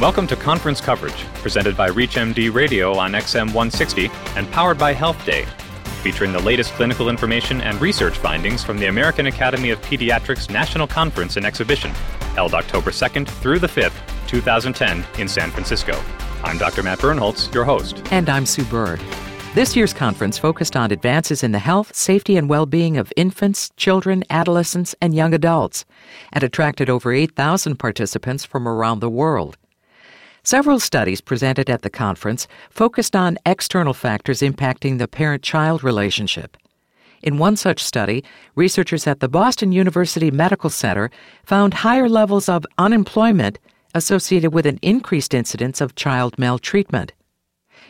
Welcome to conference coverage, presented by ReachMD Radio on XM 160 and powered by Health Day, featuring the latest clinical information and research findings from the American Academy of Pediatrics National Conference and Exhibition, held October 2nd through the 5th, 2010, in San Francisco. I'm Dr. Matt Birnholz, your host. And I'm Sue Bird. This year's conference focused on advances in the health, safety, and well being of infants, children, adolescents, and young adults, and attracted over 8,000 participants from around the world. Several studies presented at the conference focused on external factors impacting the parent child relationship. In one such study, researchers at the Boston University Medical Center found higher levels of unemployment associated with an increased incidence of child maltreatment.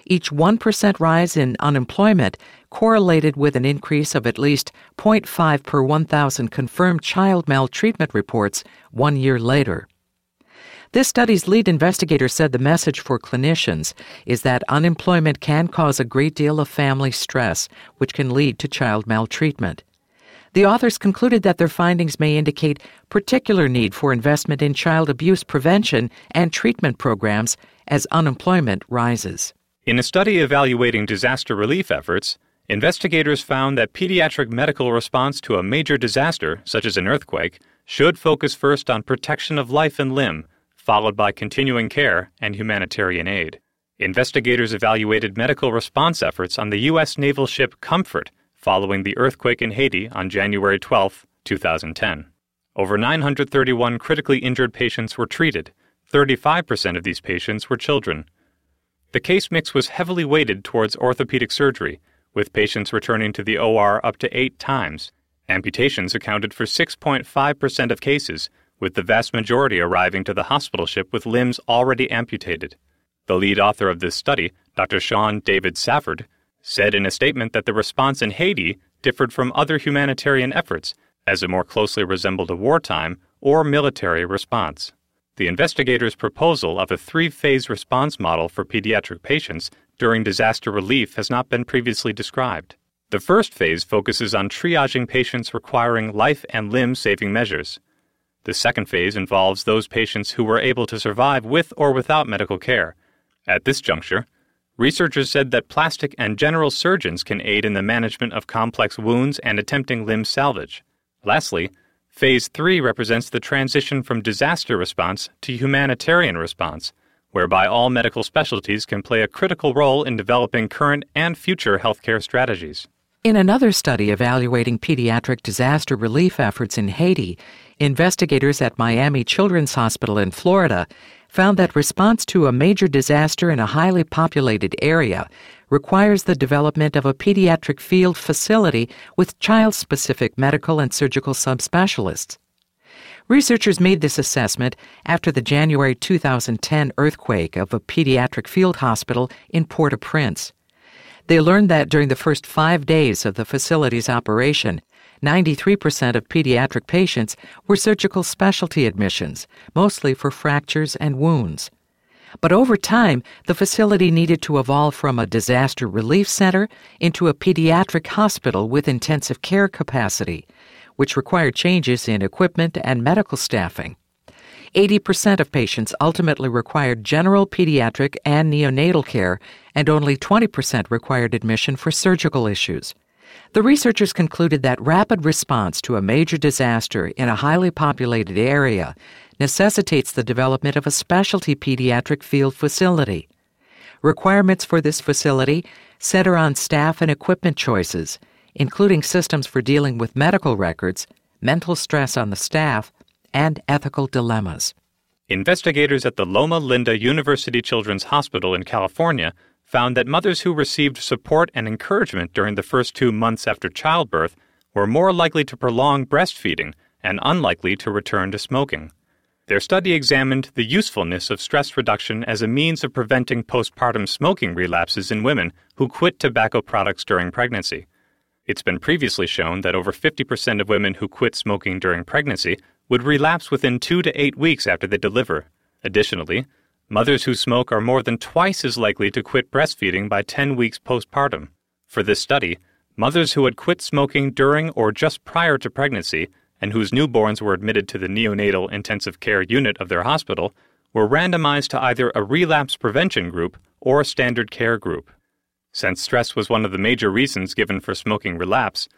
Each 1% rise in unemployment correlated with an increase of at least 0.5 per 1,000 confirmed child maltreatment reports one year later. This study's lead investigator said the message for clinicians is that unemployment can cause a great deal of family stress, which can lead to child maltreatment. The authors concluded that their findings may indicate particular need for investment in child abuse prevention and treatment programs as unemployment rises. In a study evaluating disaster relief efforts, investigators found that pediatric medical response to a major disaster, such as an earthquake, should focus first on protection of life and limb followed by continuing care and humanitarian aid. Investigators evaluated medical response efforts on the U.S. naval ship Comfort following the earthquake in Haiti on January 12, 2010. Over 931 critically injured patients were treated. 35% of these patients were children. The case mix was heavily weighted towards orthopedic surgery, with patients returning to the OR up to eight times. Amputations accounted for 6.5% of cases, with the vast majority arriving to the hospital ship with limbs already amputated. The lead author of this study, Dr. Sean David Safford, said in a statement that the response in Haiti differed from other humanitarian efforts, as it more closely resembled a wartime or military response. The investigators' proposal of a three phase response model for pediatric patients during disaster relief has not been previously described. The first phase focuses on triaging patients requiring life and limb saving measures. The second phase involves those patients who were able to survive with or without medical care. At this juncture, researchers said that plastic and general surgeons can aid in the management of complex wounds and attempting limb salvage. Lastly, Phase 3 represents the transition from disaster response to humanitarian response, whereby all medical specialties can play a critical role in developing current and future healthcare strategies. In another study evaluating pediatric disaster relief efforts in Haiti, investigators at Miami Children's Hospital in Florida found that response to a major disaster in a highly populated area requires the development of a pediatric field facility with child specific medical and surgical subspecialists. Researchers made this assessment after the January 2010 earthquake of a pediatric field hospital in Port au Prince. They learned that during the first five days of the facility's operation, 93% of pediatric patients were surgical specialty admissions, mostly for fractures and wounds. But over time, the facility needed to evolve from a disaster relief center into a pediatric hospital with intensive care capacity, which required changes in equipment and medical staffing. 80% of patients ultimately required general pediatric and neonatal care, and only 20% required admission for surgical issues. The researchers concluded that rapid response to a major disaster in a highly populated area necessitates the development of a specialty pediatric field facility. Requirements for this facility center on staff and equipment choices, including systems for dealing with medical records, mental stress on the staff, and ethical dilemmas. Investigators at the Loma Linda University Children's Hospital in California found that mothers who received support and encouragement during the first two months after childbirth were more likely to prolong breastfeeding and unlikely to return to smoking. Their study examined the usefulness of stress reduction as a means of preventing postpartum smoking relapses in women who quit tobacco products during pregnancy. It's been previously shown that over 50% of women who quit smoking during pregnancy would relapse within two to eight weeks after they deliver. Additionally, mothers who smoke are more than twice as likely to quit breastfeeding by 10 weeks postpartum. For this study, mothers who had quit smoking during or just prior to pregnancy and whose newborns were admitted to the neonatal intensive care unit of their hospital were randomized to either a relapse prevention group or a standard care group. Since stress was one of the major reasons given for smoking relapse,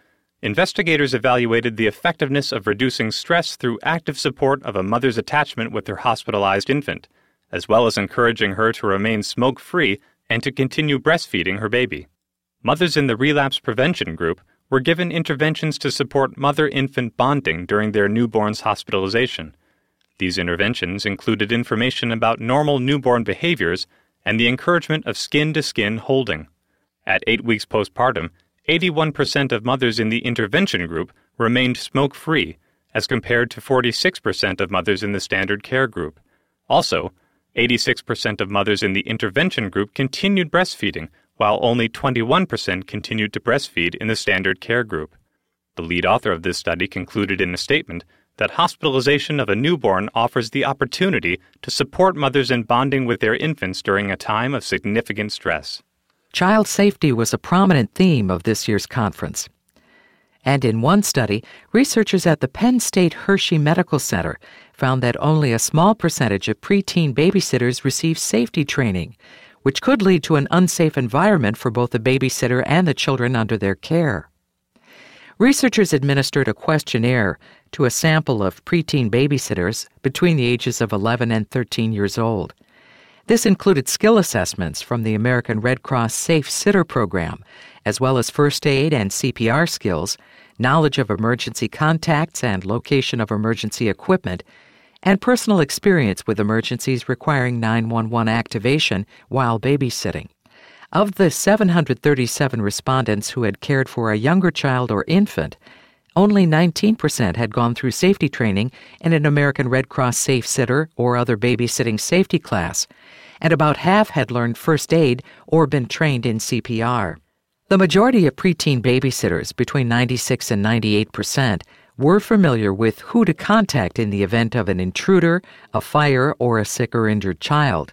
investigators evaluated the effectiveness of reducing stress through active support of a mother's attachment with her hospitalized infant, as well as encouraging her to remain smoke free and to continue breastfeeding her baby. Mothers in the relapse prevention group were given interventions to support mother infant bonding during their newborn's hospitalization. These interventions included information about normal newborn behaviors and the encouragement of skin to skin holding. At eight weeks postpartum, 81% of mothers in the intervention group remained smoke free, as compared to 46% of mothers in the standard care group. Also, 86% of mothers in the intervention group continued breastfeeding, while only 21% continued to breastfeed in the standard care group. The lead author of this study concluded in a statement that hospitalization of a newborn offers the opportunity to support mothers in bonding with their infants during a time of significant stress. Child safety was a prominent theme of this year's conference. And in one study, researchers at the Penn State Hershey Medical Center found that only a small percentage of preteen babysitters receive safety training, which could lead to an unsafe environment for both the babysitter and the children under their care. Researchers administered a questionnaire to a sample of preteen babysitters between the ages of 11 and 13 years old. This included skill assessments from the American Red Cross Safe Sitter program, as well as first aid and CPR skills, knowledge of emergency contacts and location of emergency equipment, and personal experience with emergencies requiring 911 activation while babysitting. Of the 737 respondents who had cared for a younger child or infant, only 19% had gone through safety training in an American Red Cross Safe Sitter or other babysitting safety class, and about half had learned first aid or been trained in CPR. The majority of preteen babysitters, between 96 and 98 percent, were familiar with who to contact in the event of an intruder, a fire, or a sick or injured child.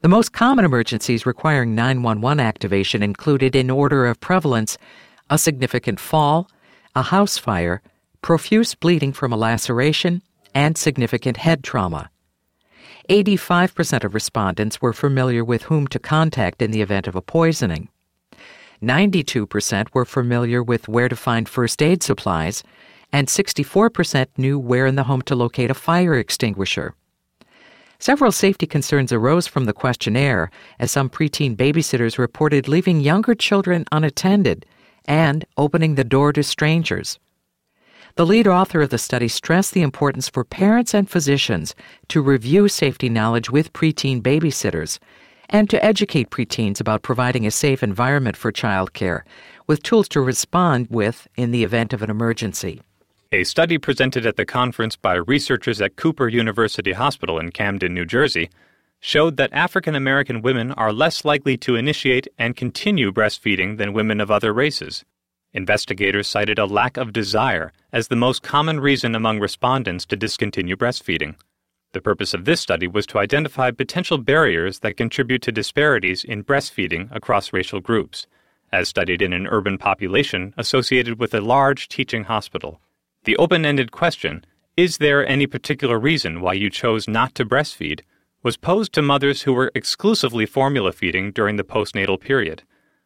The most common emergencies requiring 911 activation included, in order of prevalence, a significant fall, a house fire, profuse bleeding from a laceration, and significant head trauma. 85% of respondents were familiar with whom to contact in the event of a poisoning. 92% were familiar with where to find first aid supplies, and 64% knew where in the home to locate a fire extinguisher. Several safety concerns arose from the questionnaire, as some preteen babysitters reported leaving younger children unattended and opening the door to strangers. The lead author of the study stressed the importance for parents and physicians to review safety knowledge with preteen babysitters and to educate preteens about providing a safe environment for childcare with tools to respond with in the event of an emergency. A study presented at the conference by researchers at Cooper University Hospital in Camden, New Jersey, showed that African American women are less likely to initiate and continue breastfeeding than women of other races. Investigators cited a lack of desire as the most common reason among respondents to discontinue breastfeeding. The purpose of this study was to identify potential barriers that contribute to disparities in breastfeeding across racial groups, as studied in an urban population associated with a large teaching hospital. The open ended question, Is there any particular reason why you chose not to breastfeed? Was posed to mothers who were exclusively formula feeding during the postnatal period.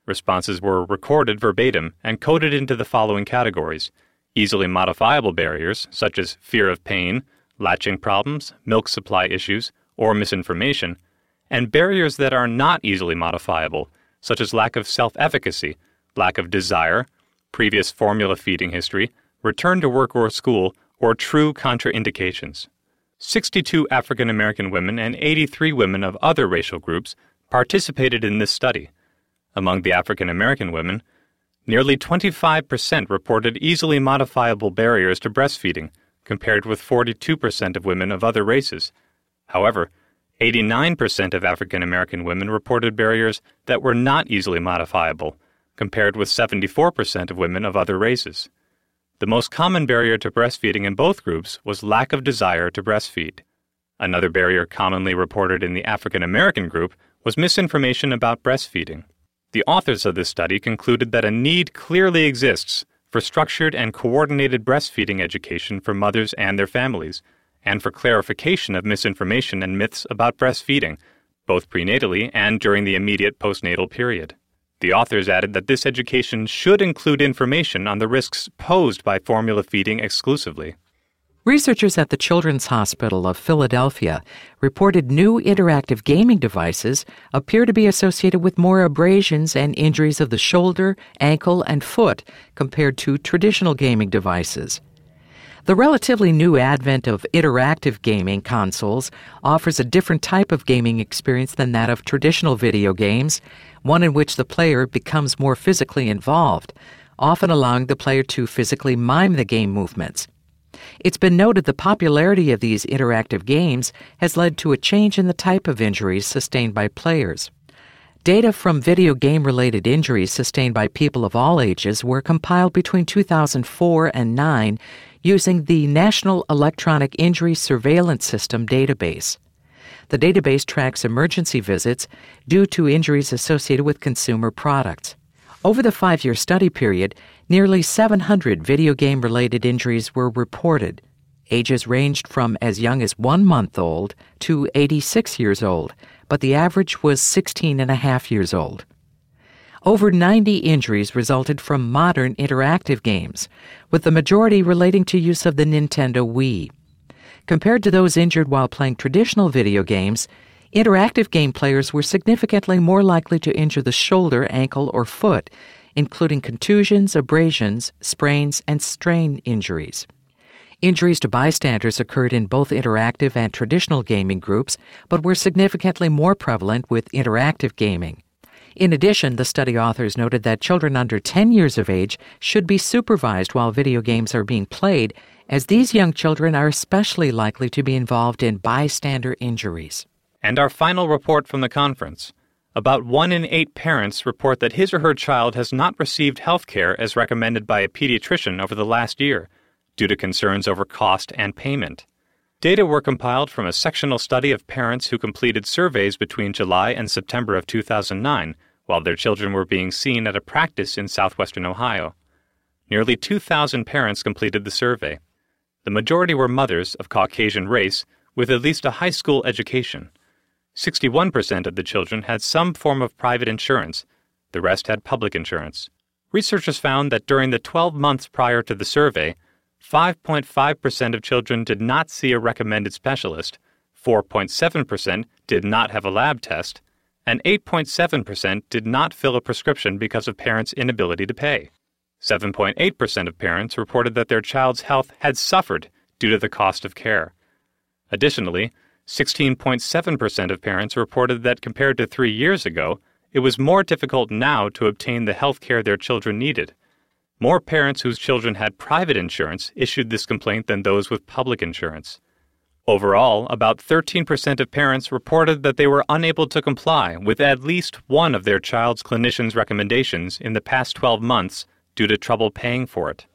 Responses were recorded verbatim and coded into the following categories easily modifiable barriers, such as fear of pain, latching problems, milk supply issues, or misinformation, and barriers that are not easily modifiable, such as lack of self efficacy, lack of desire, previous formula feeding history, return to work or school, or true contraindications. 62 African American women and 83 women of other racial groups participated in this study. Among the African American women, nearly 25% reported easily modifiable barriers to breastfeeding compared with 42% of women of other races. However, 89% of African American women reported barriers that were not easily modifiable, compared with 74% of women of other races. The most common barrier to breastfeeding in both groups was lack of desire to breastfeed. Another barrier commonly reported in the African American group was misinformation about breastfeeding. The authors of this study concluded that a need clearly exists for structured and coordinated breastfeeding education for mothers and their families, and for clarification of misinformation and myths about breastfeeding, both prenatally and during the immediate postnatal period. The authors added that this education should include information on the risks posed by formula feeding exclusively. Researchers at the Children's Hospital of Philadelphia reported new interactive gaming devices appear to be associated with more abrasions and injuries of the shoulder, ankle, and foot compared to traditional gaming devices. The relatively new advent of interactive gaming consoles offers a different type of gaming experience than that of traditional video games, one in which the player becomes more physically involved, often allowing the player to physically mime the game movements. It's been noted the popularity of these interactive games has led to a change in the type of injuries sustained by players. Data from video game related injuries sustained by people of all ages were compiled between 2004 and 9 using the National Electronic Injury Surveillance System database. The database tracks emergency visits due to injuries associated with consumer products. Over the five year study period, nearly 700 video game related injuries were reported. Ages ranged from as young as one month old to 86 years old, but the average was 16 and a half years old. Over 90 injuries resulted from modern interactive games, with the majority relating to use of the Nintendo Wii. Compared to those injured while playing traditional video games, interactive game players were significantly more likely to injure the shoulder, ankle, or foot, including contusions, abrasions, sprains, and strain injuries. Injuries to bystanders occurred in both interactive and traditional gaming groups, but were significantly more prevalent with interactive gaming. In addition, the study authors noted that children under 10 years of age should be supervised while video games are being played, as these young children are especially likely to be involved in bystander injuries. And our final report from the conference. About one in eight parents report that his or her child has not received health care as recommended by a pediatrician over the last year, due to concerns over cost and payment. Data were compiled from a sectional study of parents who completed surveys between July and September of 2009 while their children were being seen at a practice in southwestern Ohio. Nearly 2,000 parents completed the survey. The majority were mothers of Caucasian race with at least a high school education. 61% of the children had some form of private insurance, the rest had public insurance. Researchers found that during the 12 months prior to the survey, 5.5% of children did not see a recommended specialist, 4.7% did not have a lab test, and 8.7% did not fill a prescription because of parents' inability to pay. 7.8% of parents reported that their child's health had suffered due to the cost of care. Additionally, 16.7% of parents reported that compared to three years ago, it was more difficult now to obtain the health care their children needed. More parents whose children had private insurance issued this complaint than those with public insurance. Overall, about 13% of parents reported that they were unable to comply with at least one of their child's clinician's recommendations in the past 12 months due to trouble paying for it.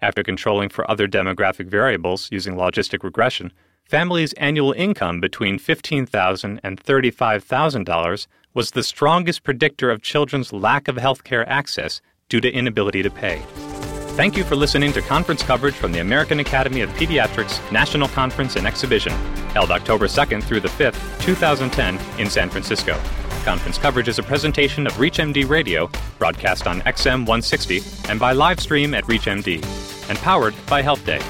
After controlling for other demographic variables using logistic regression, families' annual income between $15,000 and $35,000 was the strongest predictor of children's lack of health care access due to inability to pay. Thank you for listening to conference coverage from the American Academy of Pediatrics National Conference and Exhibition, held October 2nd through the 5th, 2010, in San Francisco. Conference coverage is a presentation of ReachMD Radio, broadcast on XM 160 and by live stream at ReachMD, and powered by Health Day.